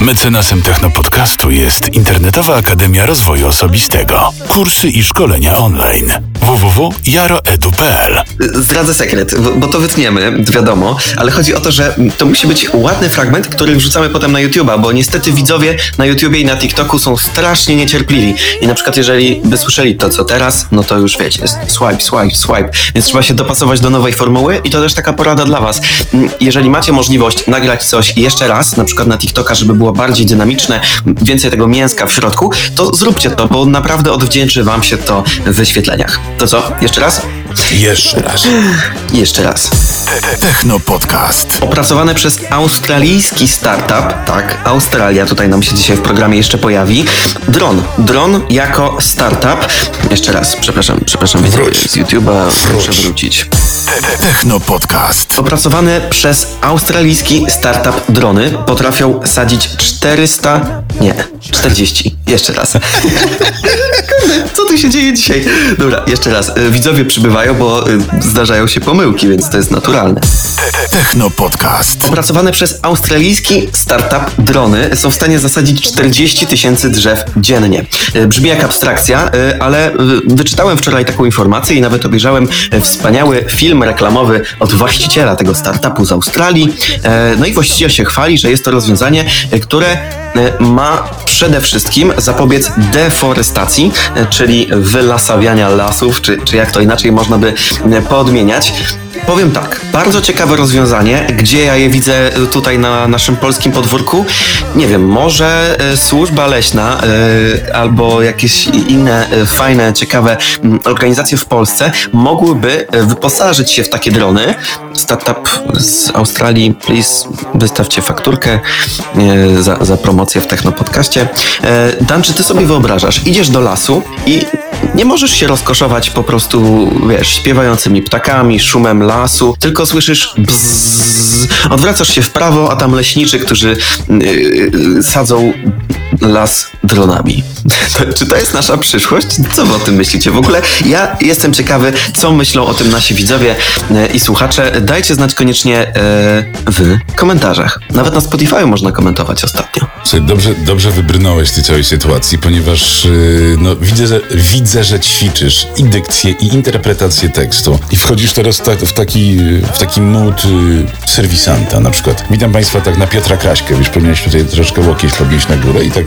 Mecenasem Technopodcastu jest Internetowa Akademia Rozwoju Osobistego. Kursy i szkolenia online. www.jaroedu.pl Zdradzę sekret, bo- to wytniemy, wiadomo, ale chodzi o to, że to musi być ładny fragment, który wrzucamy potem na YouTube'a, bo niestety widzowie na YouTubie i na TikToku są strasznie niecierpliwi. I na przykład jeżeli by słyszeli to, co teraz, no to już wiecie, swipe, swipe, swipe, więc trzeba się dopasować do nowej formuły i to też taka porada dla was. Jeżeli macie możliwość nagrać coś jeszcze raz, na przykład na TikToka, żeby było bardziej dynamiczne, więcej tego mięska w środku, to zróbcie to, bo naprawdę odwdzięczy wam się to w wyświetleniach. To co? Jeszcze raz? Jeszcze raz. Jeszcze raz. Technopodcast. Opracowane przez australijski startup, tak, Australia tutaj nam się dzisiaj w programie jeszcze pojawi. Dron. Dron jako startup. Jeszcze raz, przepraszam, przepraszam, Wróć. z YouTube'a muszę wrócić. Technopodcast. Opracowane przez australijski startup drony potrafią sadzić 400, nie, 40. Jeszcze raz. Co tu się dzieje dzisiaj? Dobra, jeszcze raz. Widzowie przybywają, bo y, zdarzają się pomyłki, więc to jest naturalne. Technopodcast. Opracowane przez australijski startup drony są w stanie zasadzić 40 tysięcy drzew dziennie. E, Brzmi jak abstrakcja, e, ale wyczytałem wczoraj taką informację i nawet obejrzałem wspaniały film reklamowy od właściciela tego startupu z Australii. No i właściciel się chwali, że jest to rozwiązanie, które ma przede wszystkim zapobiec deforestacji, czyli wylasawiania lasów, czy, czy jak to inaczej można by e, poodmieniać. Powiem tak, bardzo ciekawe rozwiązanie, gdzie ja je widzę tutaj na naszym polskim podwórku. Nie wiem, może e, służba leśna e, albo jakieś inne fajne, ciekawe organizacje w Polsce mogłyby wyposażyć się w takie drony. Startup z Australii, please, wystawcie fakturkę za, za promocję w Technopodcaście. E, Dan, czy ty sobie wyobrażasz, idziesz do lasu i nie możesz się rozkoszować po prostu, wiesz, śpiewającymi ptakami, szumem lasu, tylko słyszysz bzzz, odwracasz się w prawo, a tam leśniczy, którzy yy, sadzą las dronami. Czy to jest nasza przyszłość? Co wy o tym myślicie? W ogóle ja jestem ciekawy, co myślą o tym nasi widzowie yy, i słuchacze. Dajcie znać koniecznie yy, w komentarzach. Nawet na Spotify można komentować ostatnio. Dobrze, dobrze wybrnąłeś tej całej sytuacji, ponieważ yy, no, widzę, że, widzę, że ćwiczysz i dykcję, i interpretację tekstu. I wchodzisz teraz w taki, w taki mood serwisanta na przykład. Witam Państwa tak na Piotra Kraśkę, wiesz, powinieneś tutaj troszkę łokieć podnieść na górę i tak.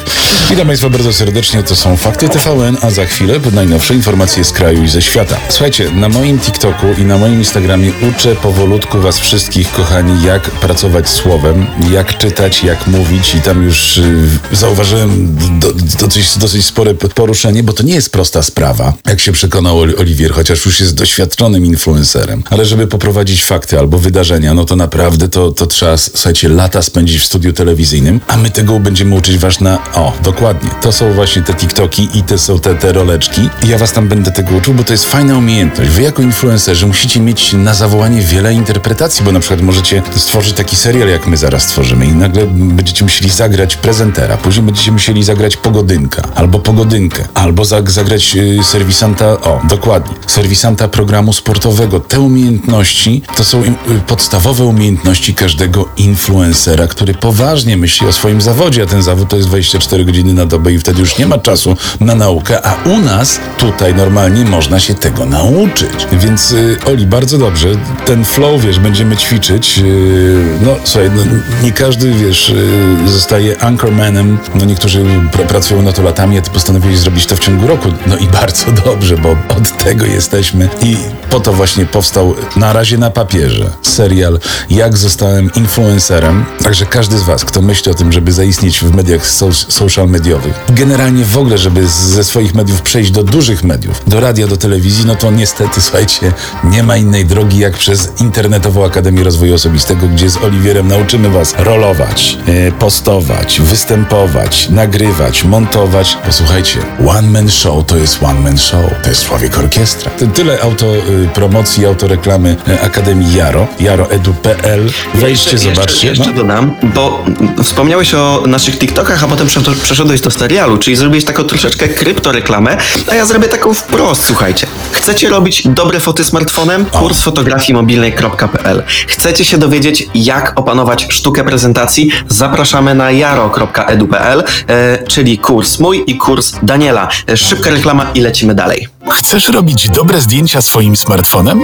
Witam Państwa bardzo serdecznie, to są Fakty TVN, a za chwilę najnowsze informacje z kraju i ze świata. Słuchajcie, na moim TikToku i na moim Instagramie uczę powolutku Was wszystkich, kochani, jak pracować słowem, jak czytać, jak mówić i tam już y, zauważyłem do, dosyć, dosyć spore poruszenie, bo to nie jest prosta sprawa, jak się przekonał Oli- Oliwier, chociaż już jest doświadczonym influencerem, ale żeby poprowadzić fakty albo wydarzenia, no to naprawdę to, to trzeba, słuchajcie, lata spędzić w studiu telewizyjnym, a my tego będziemy uczyć Was na, o, dokładnie, to są właśnie te TikToki i te są te, te roleczki i ja Was tam będę tego uczył, bo to jest fajna umiejętność. Wy jako influencerzy musicie mieć na zawołanie wiele interpretacji, bo na przykład możecie stworzyć taki serial, jak my zaraz stworzymy i nagle będziecie musieli zagrać prezentera, później będziecie musieli zagrać pogodynka, albo pogodynkę, albo zag- zagrać y, serwisanta, o, dokładnie, serwisanta programu sportowego. Te umiejętności to są y, podstawowe umiejętności każdego influencera, który poważnie myśli o swoim zawodzie, a ten zawód to jest 24 godziny na dobę i wtedy już nie ma czasu na naukę, a u nas tutaj normalnie można się tego nauczyć. Więc y, Oli, bardzo dobrze, ten flow, wiesz, będziemy ćwiczyć. y, no słuchaj, no, nie każdy, wiesz, y, zostaje anchormanem, no niektórzy pr- pracują na to latami, a ty postanowiłeś zrobić to w ciągu roku. No i bardzo dobrze, bo od tego jesteśmy i po to właśnie powstał na razie na papierze serial Jak zostałem influencerem. Także każdy z was, kto myśli o tym, żeby zaistnieć w mediach so social mediowych, generalnie w ogóle, żeby ze swoich mediów przejść do dużych mediów, do radia, do telewizji, no to niestety, słuchajcie, nie ma innej drogi jak przez Internetową Akademię Rozwoju Osobistego, gdzie z Oliwierem nauczymy was rolować, e, postować, występować, nagrywać, montować. Posłuchajcie, one man show to jest one man show, to jest człowiek orkiestra. Tyle auto y, promocji, autoreklamy y, Akademii Jaro, jaroedu.pl. Wejdźcie, Jeszcze- zobaczcie. Jeszcze, no. jeszcze dodam, bo wspomniałeś o naszych TikTokach, a potem przeszedł- przeszedłeś do serialu, czyli zrobiłeś taką troszeczkę kryptoreklamę, a ja zrobię taką wprost, słuchajcie. Chcecie robić dobre foty smartfonem? Kurs fotografii mobilnej.pl. Chcecie się dowiedzieć, jak opanować sztukę prezentacji? Zapraszamy na jaro.edu.pl, e, czyli kurs mój i kurs Daniela. E, szybka reklama i lecimy dalej. Chcesz robić dobre zdjęcia swoim smartfonem?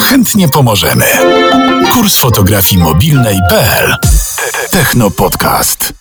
Chętnie pomożemy. Kurs fotografii mobilnej.pl Techno Podcast.